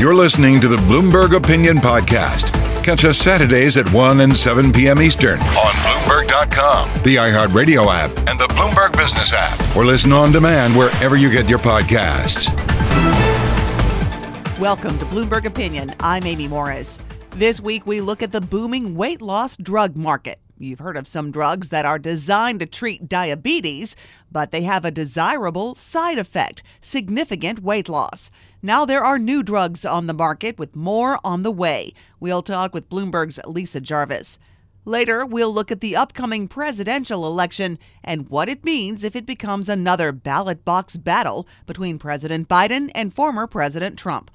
You're listening to the Bloomberg Opinion Podcast. Catch us Saturdays at 1 and 7 p.m. Eastern on Bloomberg.com, the iHeartRadio app, and the Bloomberg Business app, or listen on demand wherever you get your podcasts. Welcome to Bloomberg Opinion. I'm Amy Morris. This week, we look at the booming weight loss drug market. You've heard of some drugs that are designed to treat diabetes, but they have a desirable side effect significant weight loss. Now there are new drugs on the market with more on the way. We'll talk with Bloomberg's Lisa Jarvis. Later, we'll look at the upcoming presidential election and what it means if it becomes another ballot box battle between President Biden and former President Trump.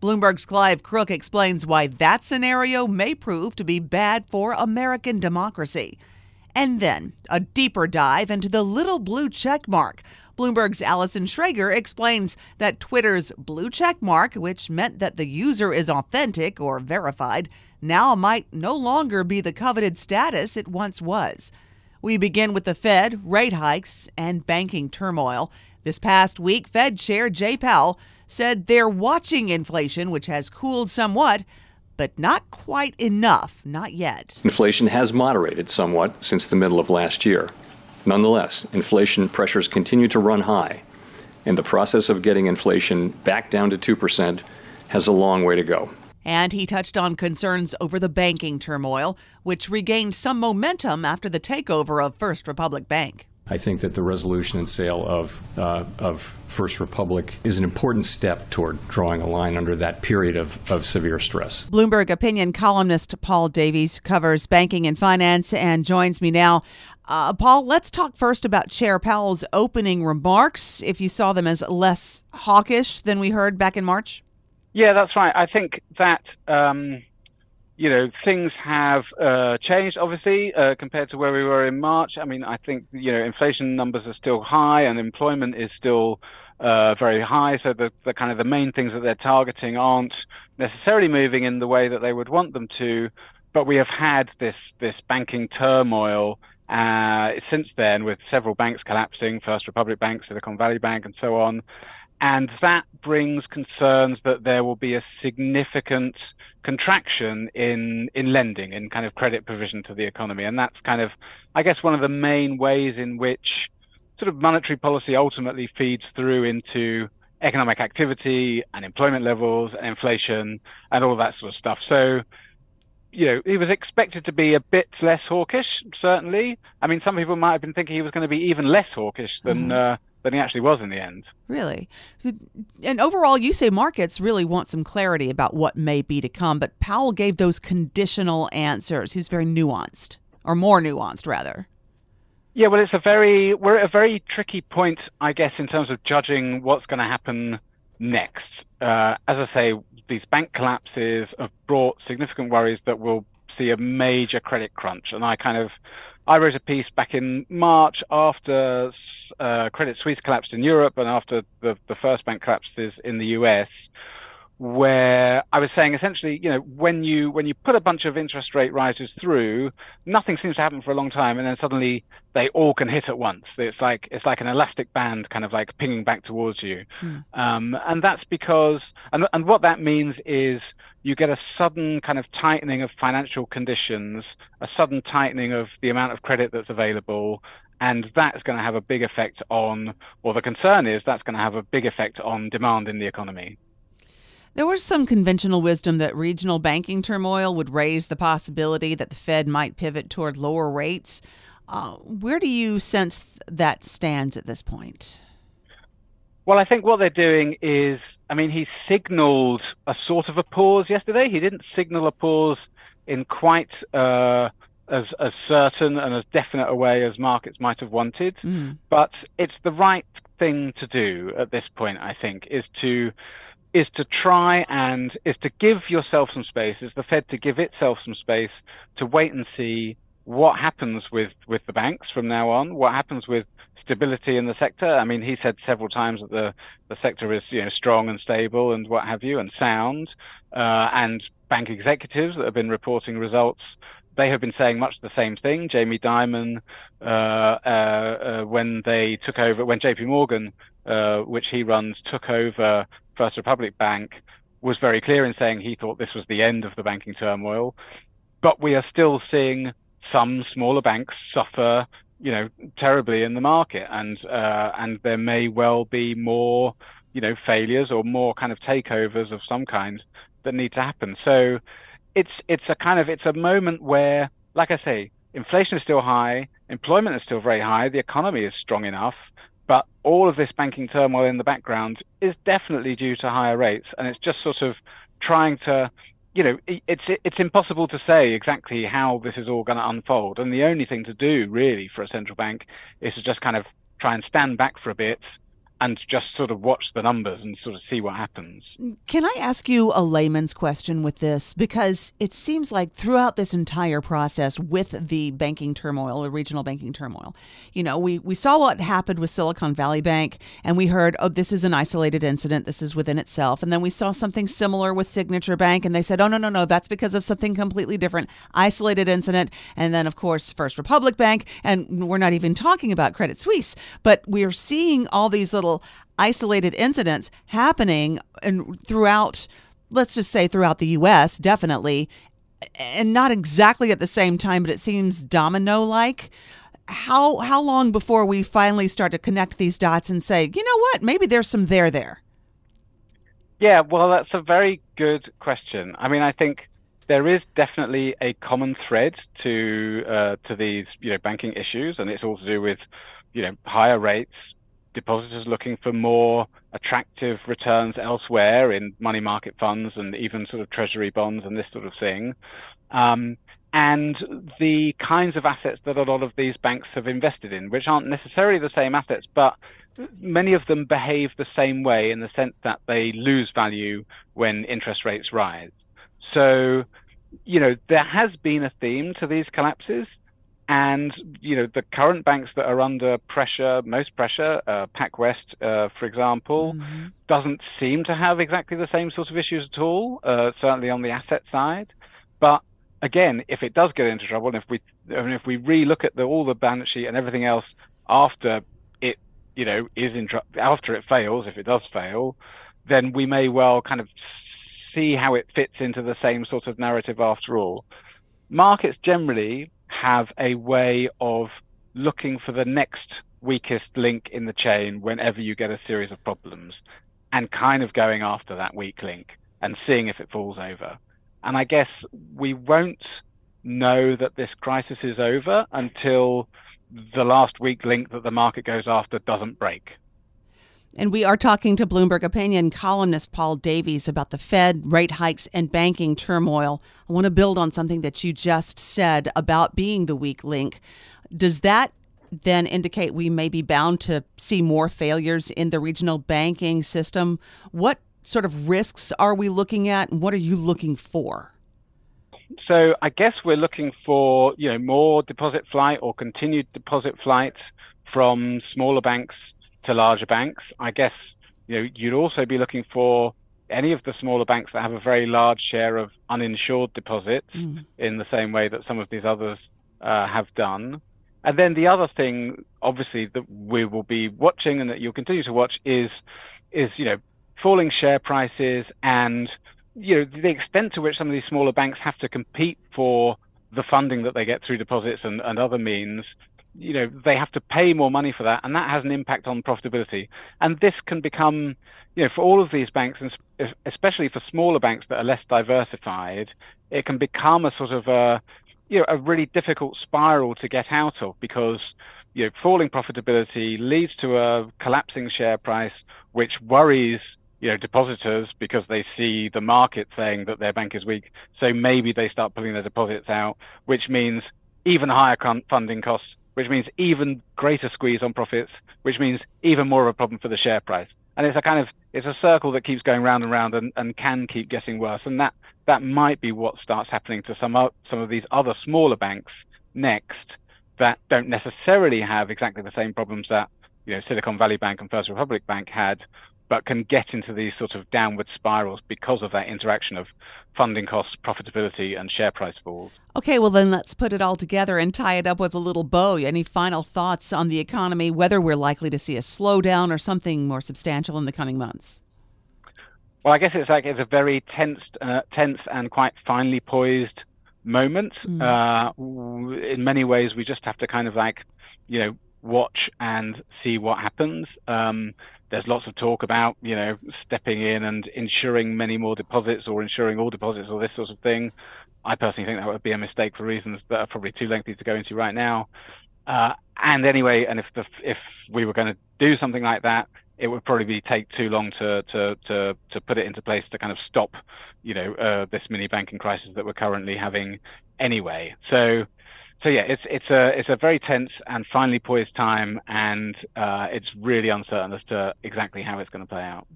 Bloomberg's Clive Crook explains why that scenario may prove to be bad for American democracy. And then, a deeper dive into the little blue check mark. Bloomberg's Allison Schrager explains that Twitter's blue check mark, which meant that the user is authentic or verified, now might no longer be the coveted status it once was. We begin with the Fed, rate hikes, and banking turmoil. This past week, Fed Chair Jay Powell said they're watching inflation, which has cooled somewhat, but not quite enough, not yet. Inflation has moderated somewhat since the middle of last year. Nonetheless, inflation pressures continue to run high, and the process of getting inflation back down to 2% has a long way to go. And he touched on concerns over the banking turmoil, which regained some momentum after the takeover of First Republic Bank. I think that the resolution and sale of, uh, of First Republic is an important step toward drawing a line under that period of, of severe stress. Bloomberg opinion columnist Paul Davies covers banking and finance and joins me now. Uh, Paul, let's talk first about Chair Powell's opening remarks. If you saw them as less hawkish than we heard back in March? Yeah, that's right. I think that. Um you know, things have uh, changed, obviously, uh, compared to where we were in March. I mean, I think, you know, inflation numbers are still high and employment is still uh, very high. So the, the kind of the main things that they're targeting aren't necessarily moving in the way that they would want them to. But we have had this, this banking turmoil uh, since then with several banks collapsing, First Republic Bank, Silicon Valley Bank, and so on. And that brings concerns that there will be a significant contraction in in lending in kind of credit provision to the economy. And that's kind of i guess one of the main ways in which sort of monetary policy ultimately feeds through into economic activity and employment levels and inflation and all that sort of stuff. So you know he was expected to be a bit less hawkish certainly. I mean some people might have been thinking he was going to be even less hawkish than mm-hmm. uh, than he actually was in the end. Really? And overall, you say markets really want some clarity about what may be to come, but Powell gave those conditional answers. He's very nuanced, or more nuanced, rather. Yeah, well, it's a very we're at a very tricky point, I guess, in terms of judging what's going to happen next. Uh, as I say, these bank collapses have brought significant worries that we'll see a major credit crunch, and I kind of I wrote a piece back in March after uh, Credit Suisse collapsed in Europe and after the, the first bank collapses in the US, where I was saying essentially, you know, when you when you put a bunch of interest rate rises through, nothing seems to happen for a long time, and then suddenly they all can hit at once. It's like it's like an elastic band, kind of like pinging back towards you, hmm. um, and that's because and and what that means is you get a sudden kind of tightening of financial conditions, a sudden tightening of the amount of credit that's available, and that's going to have a big effect on, or the concern is that's going to have a big effect on demand in the economy. There was some conventional wisdom that regional banking turmoil would raise the possibility that the Fed might pivot toward lower rates. Uh, where do you sense that stands at this point? Well, I think what they're doing is, I mean, he signaled a sort of a pause yesterday. He didn't signal a pause in quite uh, as, as certain and as definite a way as markets might have wanted. Mm. But it's the right thing to do at this point, I think, is to is to try and is to give yourself some space, is the Fed to give itself some space to wait and see what happens with, with the banks from now on, what happens with stability in the sector. I mean, he said several times that the, the sector is you know strong and stable and what have you and sound. Uh, and bank executives that have been reporting results, they have been saying much the same thing. Jamie Dimon, uh, uh, uh when they took over, when J.P. Morgan, uh, which he runs, took over First Republic Bank, was very clear in saying he thought this was the end of the banking turmoil. But we are still seeing some smaller banks suffer you know, terribly in the market, and uh, and there may well be more, you know, failures or more kind of takeovers of some kind that need to happen. So it's it's a kind of it's a moment where, like I say, inflation is still high, employment is still very high, the economy is strong enough, but all of this banking turmoil in the background is definitely due to higher rates, and it's just sort of trying to you know, it's it's impossible to say exactly how this is all going to unfold, and the only thing to do really for a central bank is to just kind of try and stand back for a bit and just sort of watch the numbers and sort of see what happens. Can I ask you a layman's question with this? Because it seems like throughout this entire process with the banking turmoil, the regional banking turmoil, you know, we, we saw what happened with Silicon Valley Bank and we heard, oh, this is an isolated incident. This is within itself. And then we saw something similar with Signature Bank and they said, oh, no, no, no, that's because of something completely different, isolated incident. And then, of course, First Republic Bank. And we're not even talking about Credit Suisse, but we're seeing all these little little isolated incidents happening and throughout let's just say throughout the US definitely and not exactly at the same time but it seems domino like how how long before we finally start to connect these dots and say you know what? Maybe there's some there there. Yeah well that's a very good question. I mean i think there is definitely a common thread to uh, to these you know banking issues and it's all to do with you know higher rates depositors looking for more attractive returns elsewhere in money market funds and even sort of treasury bonds and this sort of thing. Um, and the kinds of assets that a lot of these banks have invested in, which aren't necessarily the same assets, but many of them behave the same way in the sense that they lose value when interest rates rise. So, you know, there has been a theme to these collapses. And you know the current banks that are under pressure, most pressure, uh, PacWest, uh, for example, mm-hmm. doesn't seem to have exactly the same sort of issues at all. Uh, certainly on the asset side, but again, if it does get into trouble, and if we I mean, if we relook at the, all the balance sheet and everything else after it, you know, is in tr- after it fails, if it does fail, then we may well kind of see how it fits into the same sort of narrative after all. Markets generally have a way of looking for the next weakest link in the chain whenever you get a series of problems and kind of going after that weak link and seeing if it falls over. And I guess we won't know that this crisis is over until the last weak link that the market goes after doesn't break. And we are talking to Bloomberg Opinion columnist Paul Davies about the Fed, rate hikes, and banking turmoil. I want to build on something that you just said about being the weak link. Does that then indicate we may be bound to see more failures in the regional banking system? What sort of risks are we looking at, and what are you looking for? So I guess we're looking for you know more deposit flight or continued deposit flight from smaller banks to larger banks. I guess you know you'd also be looking for any of the smaller banks that have a very large share of uninsured deposits mm. in the same way that some of these others uh, have done. And then the other thing, obviously, that we will be watching and that you'll continue to watch is, is you know, falling share prices and you know the extent to which some of these smaller banks have to compete for the funding that they get through deposits and, and other means you know they have to pay more money for that, and that has an impact on profitability. And this can become, you know, for all of these banks, and especially for smaller banks that are less diversified, it can become a sort of a, you know, a really difficult spiral to get out of because you know falling profitability leads to a collapsing share price, which worries you know depositors because they see the market saying that their bank is weak so maybe they start pulling their deposits out which means even higher funding costs which means even greater squeeze on profits, which means even more of a problem for the share price. and it's a kind of it's a circle that keeps going round and round and, and can keep getting worse. And that that might be what starts happening to some some of these other smaller banks next that don't necessarily have exactly the same problems that you know Silicon Valley Bank and First Republic Bank had, but can get into these sort of downward spirals because of that interaction of funding costs, profitability, and share price falls. Okay, well, then let's put it all together and tie it up with a little bow. Any final thoughts on the economy, whether we're likely to see a slowdown or something more substantial in the coming months? Well, I guess it's like it's a very tense, uh, tense and quite finely poised moment. Mm. Uh, in many ways, we just have to kind of like, you know, watch and see what happens. Um, there's lots of talk about, you know, stepping in and insuring many more deposits or insuring all deposits or this sort of thing. I personally think that would be a mistake for reasons that are probably too lengthy to go into right now. Uh, and anyway, and if the, if we were going to do something like that, it would probably take too long to to to to put it into place to kind of stop, you know, uh, this mini banking crisis that we're currently having anyway. So so yeah, it's it's a it's a very tense and finely poised time, and uh, it's really uncertain as to exactly how it's going to play out.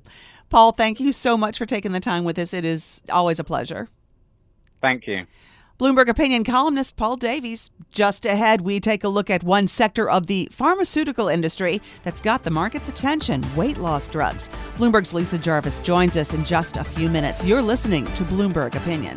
Paul, thank you so much for taking the time with us. It is always a pleasure. Thank you. Bloomberg opinion columnist Paul Davies. Just ahead, we take a look at one sector of the pharmaceutical industry that's got the market's attention weight loss drugs. Bloomberg's Lisa Jarvis joins us in just a few minutes. You're listening to Bloomberg Opinion.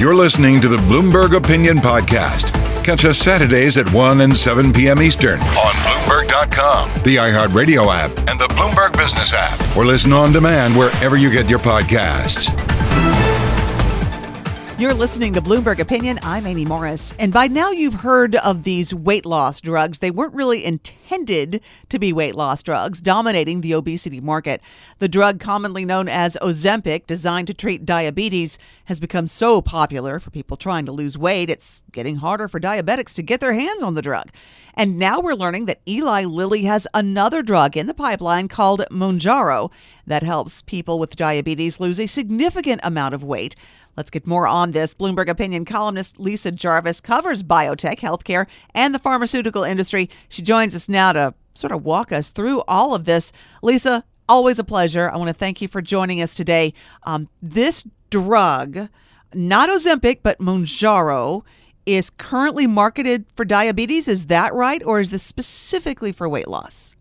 You're listening to the Bloomberg Opinion Podcast. Catch us Saturdays at 1 and 7 p.m. Eastern on Bloomberg.com, the iHeartRadio app, and the Bloomberg Business app, or listen on demand wherever you get your podcasts. You're listening to Bloomberg Opinion. I'm Amy Morris. And by now you've heard of these weight loss drugs. They weren't really intended to be weight loss drugs, dominating the obesity market. The drug, commonly known as Ozempic, designed to treat diabetes, has become so popular for people trying to lose weight, it's getting harder for diabetics to get their hands on the drug. And now we're learning that Eli Lilly has another drug in the pipeline called Mounjaro that helps people with diabetes lose a significant amount of weight. Let's get more on this. Bloomberg opinion columnist Lisa Jarvis covers biotech, healthcare, and the pharmaceutical industry. She joins us now to sort of walk us through all of this. Lisa, always a pleasure. I want to thank you for joining us today. Um, this drug, not Ozempic, but Mounjaro, is currently marketed for diabetes. Is that right? Or is this specifically for weight loss?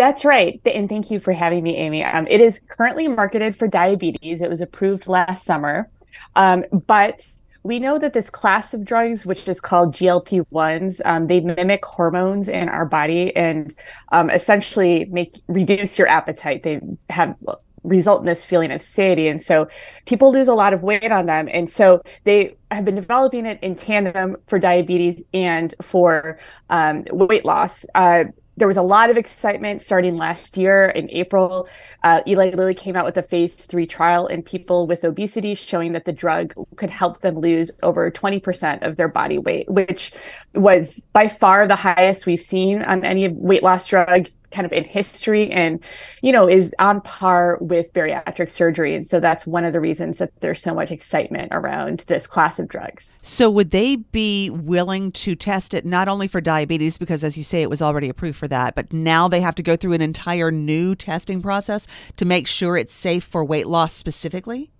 That's right. And thank you for having me, Amy. Um, it is currently marketed for diabetes. It was approved last summer. Um, but we know that this class of drugs, which is called GLP 1s, um, they mimic hormones in our body and um, essentially make reduce your appetite. They have result in this feeling of satiety. And so people lose a lot of weight on them. And so they have been developing it in tandem for diabetes and for um, weight loss. Uh, there was a lot of excitement starting last year in April. Uh, Eli Lilly came out with a phase three trial in people with obesity, showing that the drug could help them lose over 20% of their body weight, which was by far the highest we've seen on any weight loss drug kind of in history and you know is on par with bariatric surgery. And so that's one of the reasons that there's so much excitement around this class of drugs. So would they be willing to test it not only for diabetes because as you say it was already approved for that but now they have to go through an entire new testing process to make sure it's safe for weight loss specifically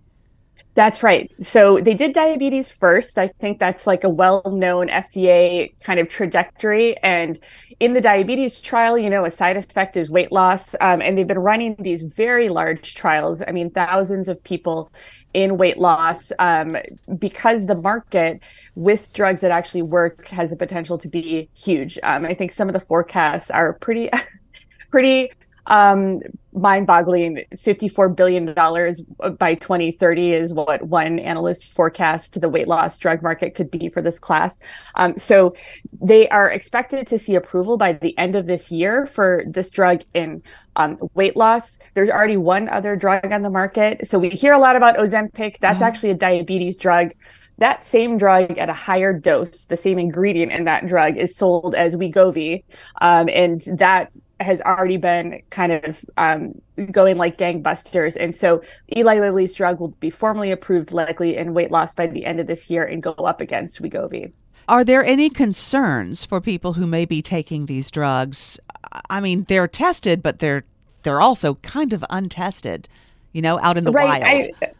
that's right. So they did diabetes first. I think that's like a well known FDA kind of trajectory. And in the diabetes trial, you know, a side effect is weight loss. Um, and they've been running these very large trials. I mean, thousands of people in weight loss um, because the market with drugs that actually work has the potential to be huge. Um, I think some of the forecasts are pretty, pretty um, mind-boggling 54 billion dollars by 2030 is what one analyst forecast the weight loss drug market could be for this class. Um, so they are expected to see approval by the end of this year for this drug in um, weight loss. There's already one other drug on the market. So we hear a lot about ozempic. That's uh-huh. actually a diabetes drug. That same drug at a higher dose, the same ingredient in that drug is sold as Wegovy, um, and that has already been kind of um, going like gangbusters. And so Eli Lilly's drug will be formally approved likely in weight loss by the end of this year and go up against Wegovy. Are there any concerns for people who may be taking these drugs? I mean, they're tested, but they're they're also kind of untested, you know, out in the right. wild. I,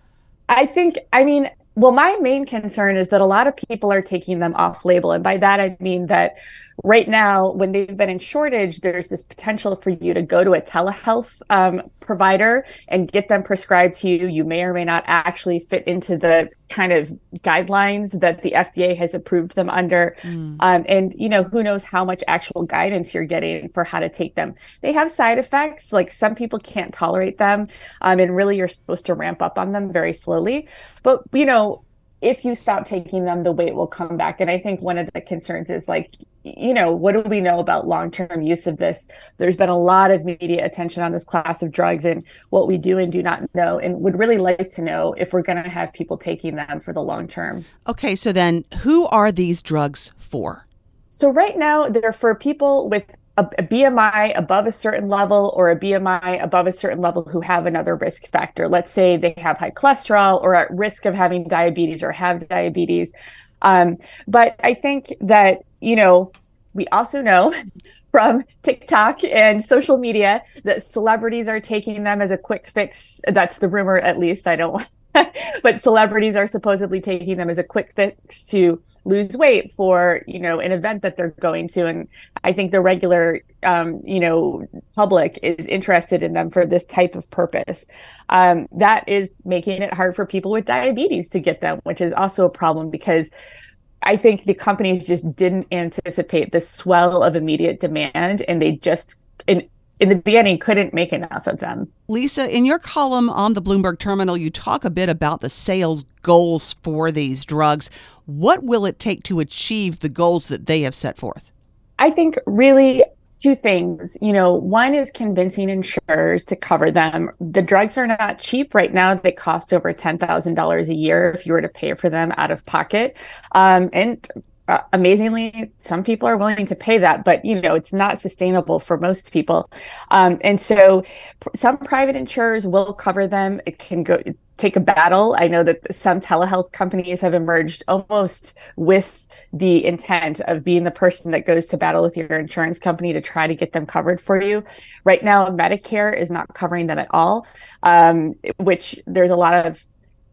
I think, I mean, well, my main concern is that a lot of people are taking them off label. And by that, I mean that right now, when they've been in shortage, there's this potential for you to go to a telehealth um, provider and get them prescribed to you. You may or may not actually fit into the kind of guidelines that the FDA has approved them under. Mm. Um, and, you know, who knows how much actual guidance you're getting for how to take them. They have side effects, like some people can't tolerate them. Um, and really, you're supposed to ramp up on them very slowly. But, you know, if you stop taking them, the weight will come back. And I think one of the concerns is like, you know, what do we know about long term use of this? There's been a lot of media attention on this class of drugs and what we do and do not know, and would really like to know if we're going to have people taking them for the long term. Okay, so then who are these drugs for? So, right now, they're for people with a, a, BMI above a certain level or a BMI above a certain level who have another risk factor. Let's say they have high cholesterol or at risk of having diabetes or have diabetes. Um, but I think that, you know, we also know from TikTok and social media that celebrities are taking them as a quick fix. That's the rumor, at least. I don't but celebrities are supposedly taking them as a quick fix to lose weight for you know an event that they're going to and i think the regular um, you know public is interested in them for this type of purpose um, that is making it hard for people with diabetes to get them which is also a problem because I think the companies just didn't anticipate the swell of immediate demand and they just in in the beginning couldn't make enough of them. Lisa, in your column on the Bloomberg Terminal, you talk a bit about the sales goals for these drugs. What will it take to achieve the goals that they have set forth? I think really two things. You know, one is convincing insurers to cover them. The drugs are not cheap right now. They cost over $10,000 a year if you were to pay for them out of pocket. Um, and uh, amazingly, some people are willing to pay that, but you know it's not sustainable for most people. Um, and so, some private insurers will cover them. It can go take a battle. I know that some telehealth companies have emerged almost with the intent of being the person that goes to battle with your insurance company to try to get them covered for you. Right now, Medicare is not covering them at all, um, which there's a lot of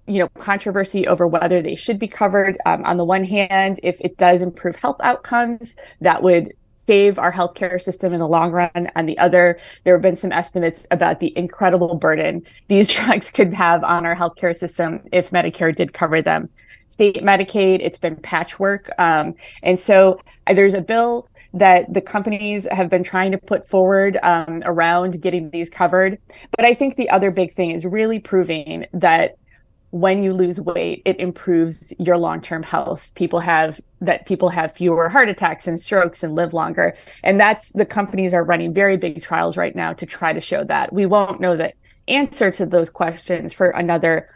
you know controversy over whether they should be covered um, on the one hand if it does improve health outcomes that would save our healthcare system in the long run. And the other there have been some estimates about the incredible burden these drugs could have on our healthcare system if medicare did cover them. State medicaid it's been patchwork. Um, and so uh, there's a bill that the companies have been trying to put forward um, around getting these covered. But I think the other big thing is really proving that when you lose weight it improves your long-term health. People have that people have fewer heart attacks and strokes and live longer. And that's the companies are running very big trials right now to try to show that. We won't know the answer to those questions for another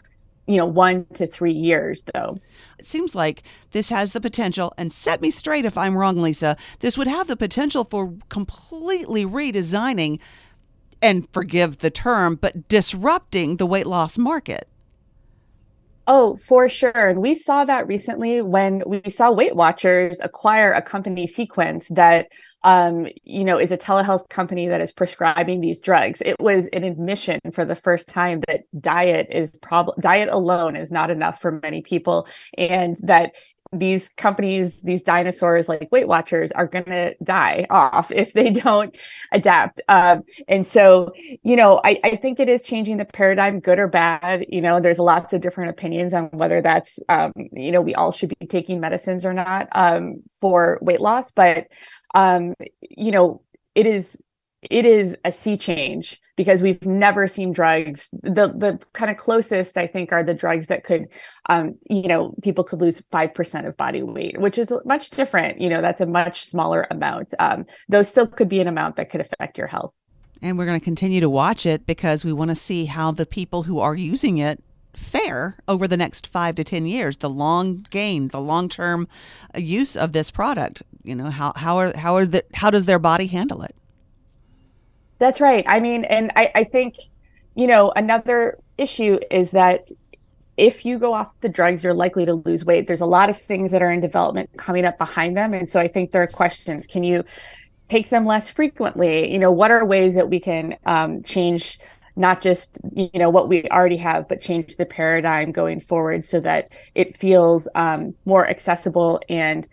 you know 1 to 3 years though. It seems like this has the potential and set me straight if i'm wrong lisa this would have the potential for completely redesigning and forgive the term but disrupting the weight loss market Oh, for sure. And we saw that recently when we saw Weight Watchers acquire a company Sequence that um, you know, is a telehealth company that is prescribing these drugs. It was an admission for the first time that diet is problem diet alone is not enough for many people and that these companies, these dinosaurs like Weight Watchers, are going to die off if they don't adapt. Um, and so, you know, I, I, think it is changing the paradigm, good or bad. You know, there's lots of different opinions on whether that's, um, you know, we all should be taking medicines or not um, for weight loss. But, um, you know, it is it is a sea change because we've never seen drugs. The the kind of closest I think are the drugs that could, um, you know, people could lose five percent of body weight, which is much different. You know, that's a much smaller amount. Um, those still could be an amount that could affect your health. And we're going to continue to watch it because we want to see how the people who are using it fare over the next five to ten years. The long gain, the long term use of this product. You know how how are how are the how does their body handle it? That's right. I mean, and I, I think, you know, another issue is that if you go off the drugs, you're likely to lose weight. There's a lot of things that are in development coming up behind them. And so I think there are questions. Can you take them less frequently? You know, what are ways that we can um, change not just you know what we already have but change the paradigm going forward so that it feels um, more accessible and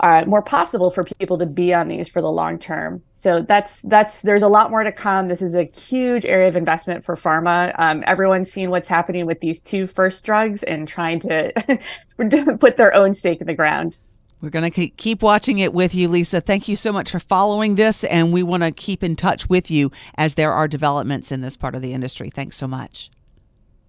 uh, more possible for people to be on these for the long term. So that's that's there's a lot more to come. This is a huge area of investment for pharma. Um, everyone's seen what's happening with these two first drugs and trying to put their own stake in the ground. We're going to keep watching it with you, Lisa. Thank you so much for following this, and we want to keep in touch with you as there are developments in this part of the industry. Thanks so much.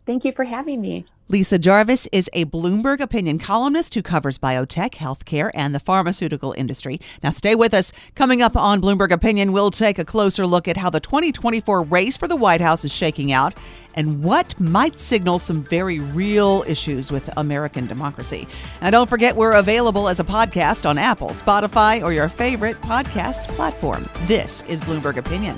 Thank you for having me. Lisa Jarvis is a Bloomberg opinion columnist who covers biotech, healthcare, and the pharmaceutical industry. Now, stay with us. Coming up on Bloomberg Opinion, we'll take a closer look at how the 2024 race for the White House is shaking out and what might signal some very real issues with American democracy. Now, don't forget, we're available as a podcast on Apple, Spotify, or your favorite podcast platform. This is Bloomberg Opinion.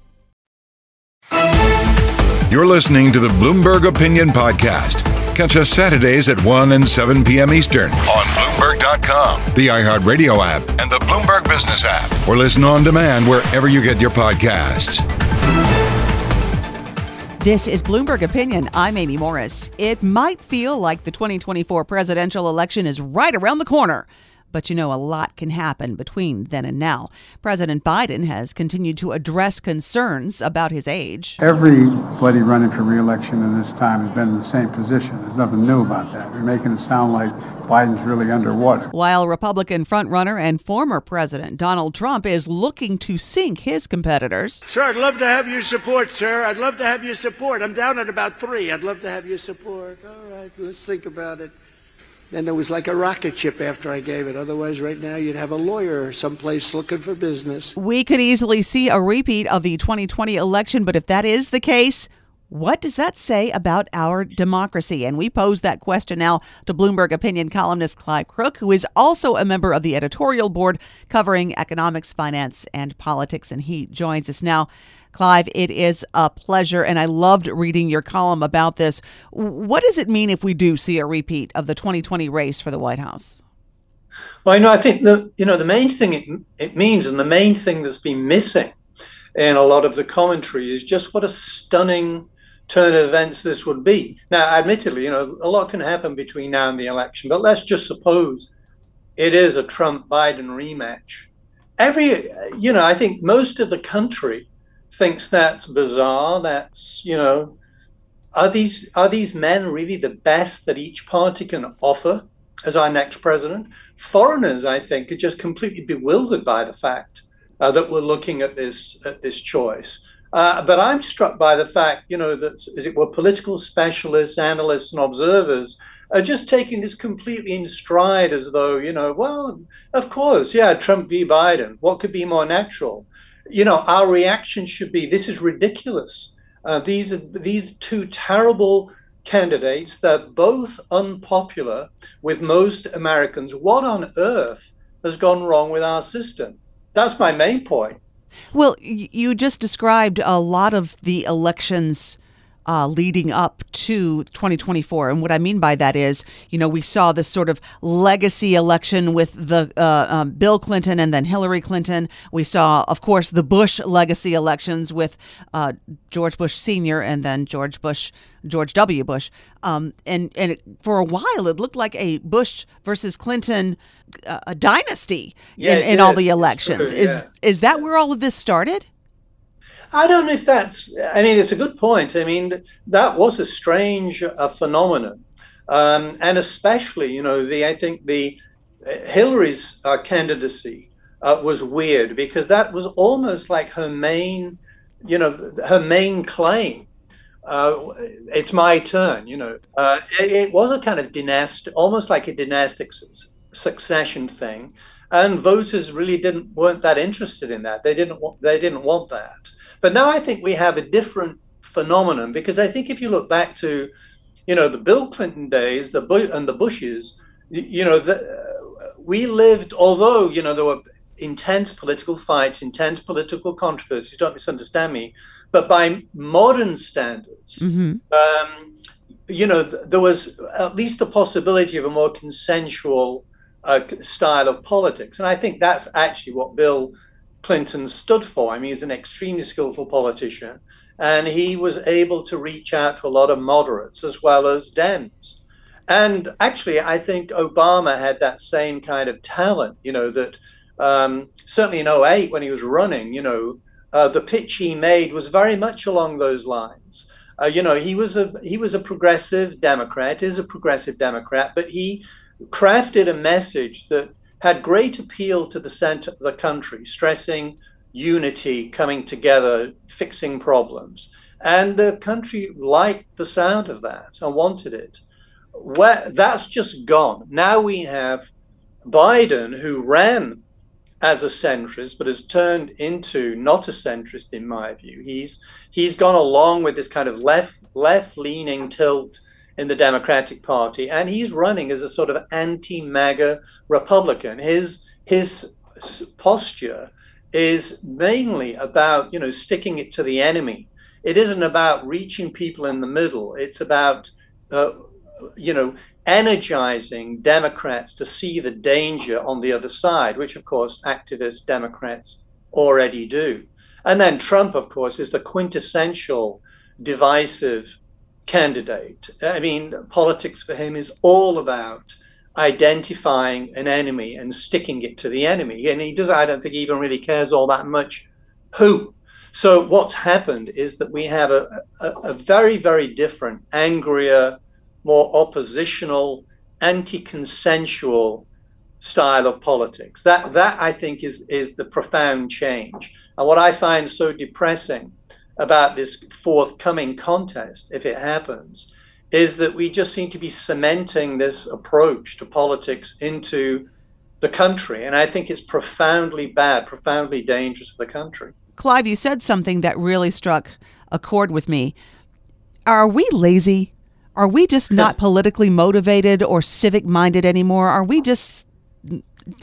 You're listening to the Bloomberg Opinion Podcast. Catch us Saturdays at 1 and 7 p.m. Eastern on Bloomberg.com, the iHeartRadio app, and the Bloomberg Business app, or listen on demand wherever you get your podcasts. This is Bloomberg Opinion. I'm Amy Morris. It might feel like the 2024 presidential election is right around the corner. But you know, a lot can happen between then and now. President Biden has continued to address concerns about his age. Everybody running for reelection in this time has been in the same position. There's nothing new about that. You're making it sound like Biden's really underwater. While Republican frontrunner and former President Donald Trump is looking to sink his competitors. Sir, I'd love to have your support, sir. I'd love to have your support. I'm down at about three. I'd love to have your support. All right, let's think about it. And it was like a rocket ship after I gave it. Otherwise, right now, you'd have a lawyer someplace looking for business. We could easily see a repeat of the 2020 election, but if that is the case, what does that say about our democracy? And we pose that question now to Bloomberg opinion columnist Clive Crook, who is also a member of the editorial board covering economics, finance, and politics. And he joins us now. Clive, it is a pleasure, and I loved reading your column about this. What does it mean if we do see a repeat of the 2020 race for the White House? Well, you know, I think the you know the main thing it, it means, and the main thing that's been missing in a lot of the commentary is just what a stunning turn of events this would be. Now, admittedly, you know, a lot can happen between now and the election, but let's just suppose it is a Trump Biden rematch. Every, you know, I think most of the country thinks that's bizarre. That's you know, are these are these men really the best that each party can offer as our next president? Foreigners, I think, are just completely bewildered by the fact uh, that we're looking at this at this choice. Uh, but I'm struck by the fact, you know, that as it were, political specialists, analysts, and observers are just taking this completely in stride, as though, you know, well, of course, yeah, Trump v. Biden. What could be more natural? you know, our reaction should be this is ridiculous. Uh, these are these two terrible candidates. They're both unpopular with most Americans. What on earth has gone wrong with our system? That's my main point. Well, you just described a lot of the elections uh, leading up to 2024. And what I mean by that is, you know, we saw this sort of legacy election with the uh, um, Bill Clinton and then Hillary Clinton. We saw, of course, the Bush legacy elections with uh, George Bush Sr. and then George Bush, George W. Bush. Um, and and it, for a while, it looked like a Bush versus Clinton uh, a dynasty Yeah, in, in all the elections. true, Is yeah. is that where all of this started? I don't know if that's. I mean, it's a good point. I mean, that was a strange uh, phenomenon, um, and especially, you know, the I think the uh, Hillary's uh, candidacy uh, was weird because that was almost like her main, you know, her main claim. Uh, it's my turn, you know. Uh, it, it was a kind of dynastic, almost like a dynastic su- succession thing, and voters really didn't weren't that interested in that. They didn't want they didn't want that. But now I think we have a different phenomenon because I think if you look back to, you know, the Bill Clinton days, the and the Bushes, you know, the, we lived. Although you know there were intense political fights, intense political controversies. Don't misunderstand me, but by modern standards, Mm-hmm. um, you know, th- there was at least the possibility of a more consensual uh, style of politics. And I think that's actually what Bill Clinton stood for. I mean, he's an extremely skillful politician, and he was able to reach out to a lot of moderates as well as Dems. And actually, I think Obama had that same kind of talent, you know, that um, certainly in 08 when he was running, you know, uh, the pitch he made was very much along those lines. Uh, you know, he was a he was a progressive Democrat, is a progressive Democrat, but he crafted a message that had great appeal to the center of the country, stressing unity, coming together, fixing problems. And the country liked the sound of that and wanted it. Where, that's just gone. Now we have Biden, who ran as a centrist, but has turned into not a centrist in my view. He's he's gone along with this kind of left left leaning tilt in the Democratic Party, and he's running as a sort of anti-MAGA Republican. His his posture is mainly about you know sticking it to the enemy. It isn't about reaching people in the middle. It's about uh, you know energizing Democrats to see the danger on the other side, which of course activist Democrats already do. And then Trump, of course, is the quintessential divisive candidate. I mean, politics for him is all about identifying an enemy and sticking it to the enemy. And he does, I don't think he even really cares all that much who. So what's happened is that we have a, a, a very, very different, angrier, more oppositional, anti-consensual style of politics. That that I think is is the profound change. And what I find so depressing about this forthcoming contest, if it happens, is that we just seem to be cementing this approach to politics into the country. And I think it's profoundly bad, profoundly dangerous for the country. Clive, you said something that really struck a chord with me. Are we lazy? Are we just not politically motivated or civic minded anymore? Are we just,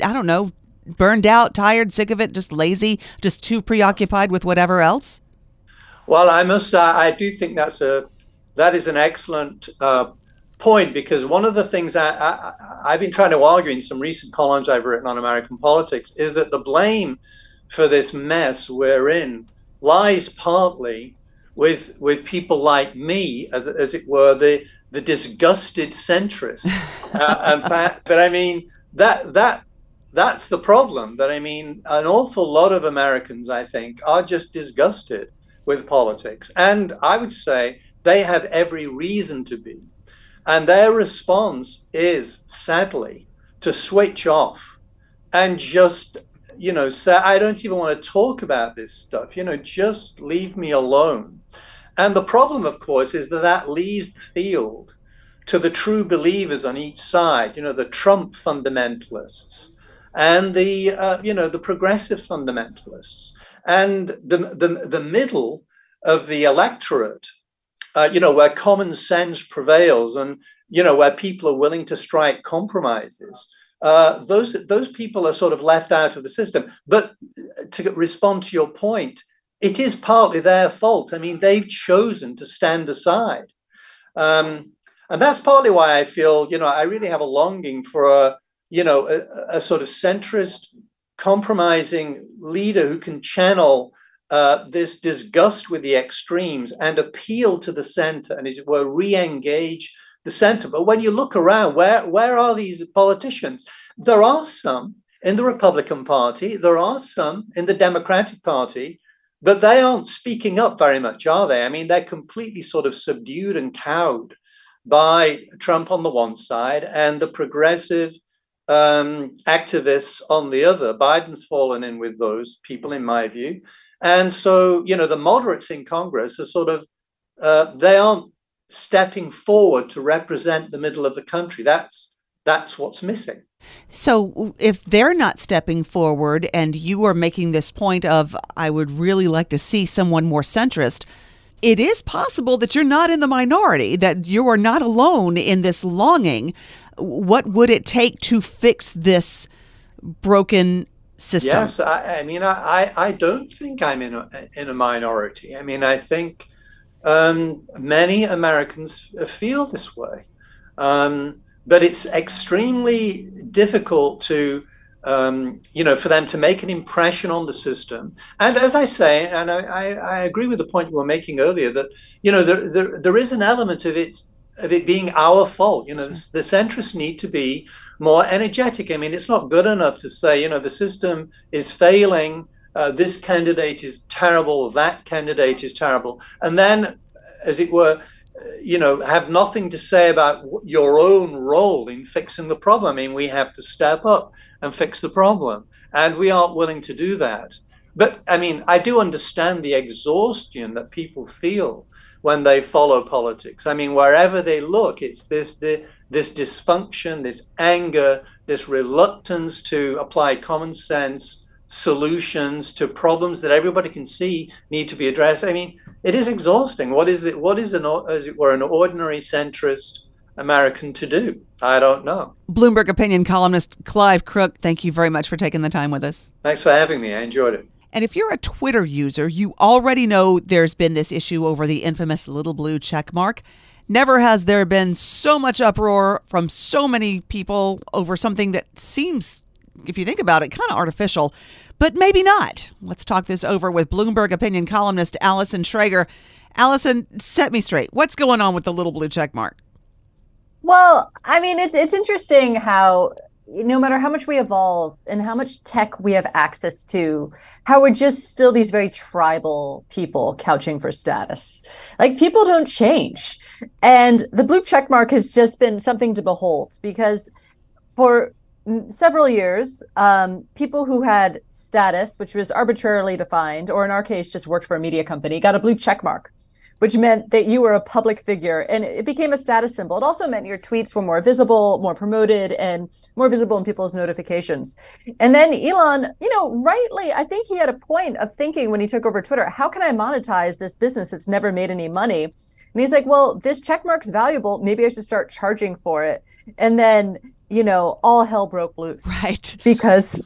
I don't know, burned out, tired, sick of it, just lazy, just too preoccupied with whatever else? Well, I must. Uh, I do think that's a that is an excellent uh, point because one of the things I, I, I've been trying to argue in some recent columns I've written on American politics is that the blame for this mess we're in lies partly with with people like me, as, as it were, the the disgusted centrist. uh, and, fa- but I mean that that that's the problem. That I mean, an awful lot of Americans, I think, are just disgusted with politics, and I would say they have every reason to be. And their response is sadly to switch off and just you know, say, I don't even want to talk about this stuff. You know, just leave me alone. And the problem, of course, is that that leaves the field to the true believers on each side. You know, the Trump fundamentalists and the uh, you know the progressive fundamentalists and the the, the middle of the electorate. Uh, you know, where common sense prevails and you know where people are willing to strike compromises uh, those those people are sort of left out of the system. But to respond to your point, it is partly their fault. I mean, they've chosen to stand aside. Um, and that's partly why I feel, you know, I really have a longing for a, you know, a, a sort of centrist, compromising leader who can channel uh, this disgust with the extremes and appeal to the center and, as it were, re-engage the center. But when you look around, where where are these politicians? There are some in the Republican Party. There are some in the Democratic Party but they aren't speaking up very much, are they? I mean, they're completely sort of subdued and cowed by Trump on the one side and the progressive um, activists on the other. Biden's fallen in with those people, in my view. And so, you know, the moderates in Congress are sort of, uh, they aren't stepping forward to represent the middle of the country. That's that's what's missing. So, if they're not stepping forward and you are making this point of, I would really like to see someone more centrist, it is possible that you're not in the minority, that you are not alone in this longing. What would it take to fix this broken system? Yes, I, I mean, I, I don't think I'm in a, in a minority. I mean, I think um, many Americans feel this way. Um, but it's extremely difficult to um, you know for them to make an impression on the system and as i say and i, I, I agree with the point you were making earlier that you know there, there, there is an element of it of it being our fault you know the, the centrists need to be more energetic i mean it's not good enough to say you know the system is failing uh, this candidate is terrible that candidate is terrible and then as it were you know, have nothing to say about your own role in fixing the problem. I mean, we have to step up and fix the problem, and we aren't willing to do that. But I mean, I do understand the exhaustion that people feel when they follow politics. I mean, wherever they look, it's this this dysfunction, this anger, this reluctance to apply common sense solutions to problems that everybody can see need to be addressed. I mean, it is exhausting. What is it? What is an as it were an ordinary centrist American to do? I don't know. Bloomberg opinion columnist Clive Crook, thank you very much for taking the time with us. Thanks for having me. I enjoyed it. And if you're a Twitter user, you already know there's been this issue over the infamous little blue check mark. Never has there been so much uproar from so many people over something that seems, if you think about it, kind of artificial but maybe not. Let's talk this over with Bloomberg opinion columnist Allison Schrager. Allison, set me straight. What's going on with the little blue check mark? Well, I mean, it's it's interesting how no matter how much we evolve and how much tech we have access to, how we're just still these very tribal people couching for status. Like people don't change. And the blue check mark has just been something to behold because for several years, um, people who had status, which was arbitrarily defined, or in our case, just worked for a media company, got a blue check mark, which meant that you were a public figure and it became a status symbol. It also meant your tweets were more visible, more promoted, and more visible in people's notifications. And then Elon, you know, rightly, I think he had a point of thinking when he took over Twitter, how can I monetize this business that's never made any money? And he's like, well, this checkmark's valuable. Maybe I should start charging for it. And then you know, all hell broke loose. Right. Because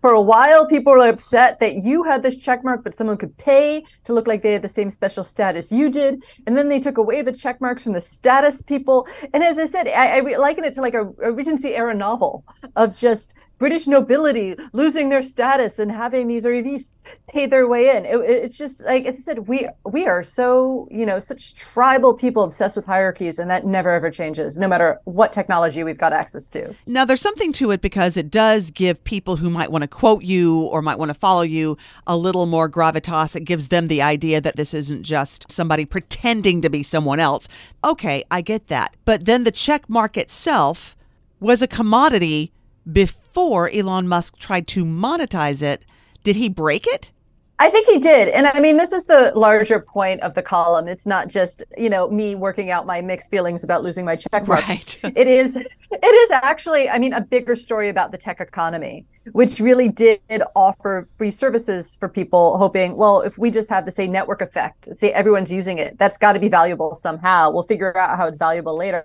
for a while people were upset that you had this check mark but someone could pay to look like they had the same special status you did. And then they took away the check marks from the status people. And as i said i, I liken it to like a, a regency era novel of just British nobility losing their status and having these or these pay their way in. It, it's just like as I said, we we are so you know such tribal people obsessed with hierarchies, and that never ever changes, no matter what technology we've got access to. Now, there's something to it because it does give people who might want to quote you or might want to follow you a little more gravitas. It gives them the idea that this isn't just somebody pretending to be someone else. Okay, I get that, but then the check mark itself was a commodity before Elon Musk tried to monetize it. Did he break it? I think he did. And I mean, this is the larger point of the column. It's not just, you know, me working out my mixed feelings about losing my check. Right. it is it is actually, I mean, a bigger story about the tech economy, which really did offer free services for people hoping, well, if we just have the same network effect, say everyone's using it, that's got to be valuable somehow. We'll figure out how it's valuable later.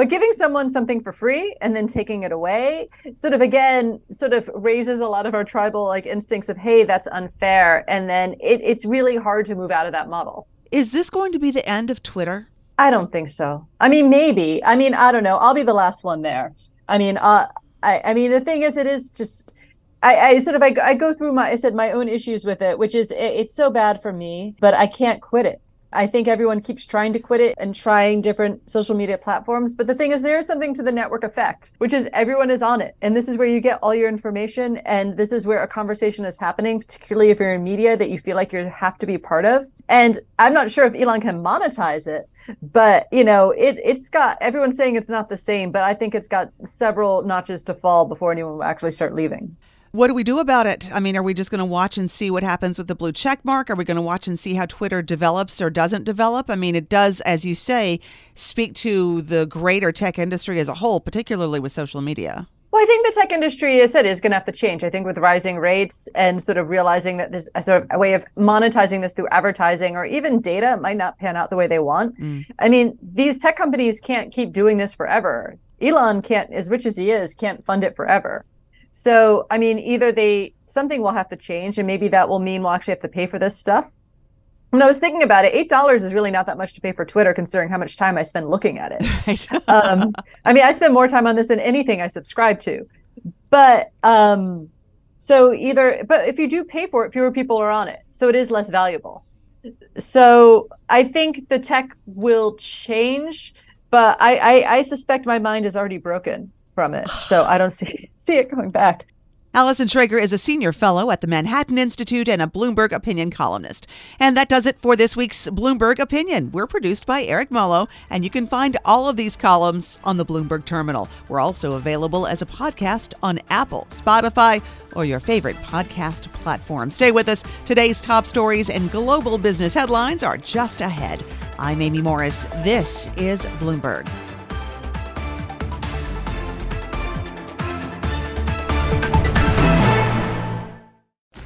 But giving someone something for free and then taking it away, sort of again, sort of raises a lot of our tribal like instincts of, hey, that's unfair. And then it, it's really hard to move out of that model. Is this going to be the end of Twitter? I don't think so. I mean, maybe. I mean, I don't know. I'll be the last one there. I mean, uh, I, I mean, the thing is, it is just. I, I sort of I, I go through my I said my own issues with it, which is it, it's so bad for me, but I can't quit it. I think everyone keeps trying to quit it and trying different social media platforms. But the thing is, there is something to the network effect, which is everyone is on it. And this is where you get all your information. And this is where a conversation is happening, particularly if you're in media that you feel like you have to be part of. And I'm not sure if Elon can monetize it, but you know, it it's got everyone saying it's not the same, but I think it's got several notches to fall before anyone will actually start leaving. What do we do about it? I mean, are we just going to watch and see what happens with the blue check mark? Are we going to watch and see how Twitter develops or doesn't develop? I mean, it does, as you say, speak to the greater tech industry as a whole, particularly with social media. Well, I think the tech industry, as I said, is going to have to change. I think with rising rates and sort of realizing that there's a sort of a way of monetizing this through advertising or even data might not pan out the way they want. Mm. I mean, these tech companies can't keep doing this forever. Elon can't, as rich as he is, can't fund it forever. So, I mean, either they something will have to change, and maybe that will mean we'll actually have to pay for this stuff. When I was thinking about it, eight dollars is really not that much to pay for Twitter, considering how much time I spend looking at it. Right. um, I mean, I spend more time on this than anything I subscribe to. But um, so either, but if you do pay for it, fewer people are on it, so it is less valuable. So I think the tech will change, but I, I, I suspect my mind is already broken from it. So I don't see see it going back. Allison Schrager is a senior fellow at the Manhattan Institute and a Bloomberg opinion columnist. And that does it for this week's Bloomberg Opinion. We're produced by Eric Mollo, and you can find all of these columns on the Bloomberg Terminal. We're also available as a podcast on Apple, Spotify, or your favorite podcast platform. Stay with us. Today's top stories and global business headlines are just ahead. I'm Amy Morris. This is Bloomberg.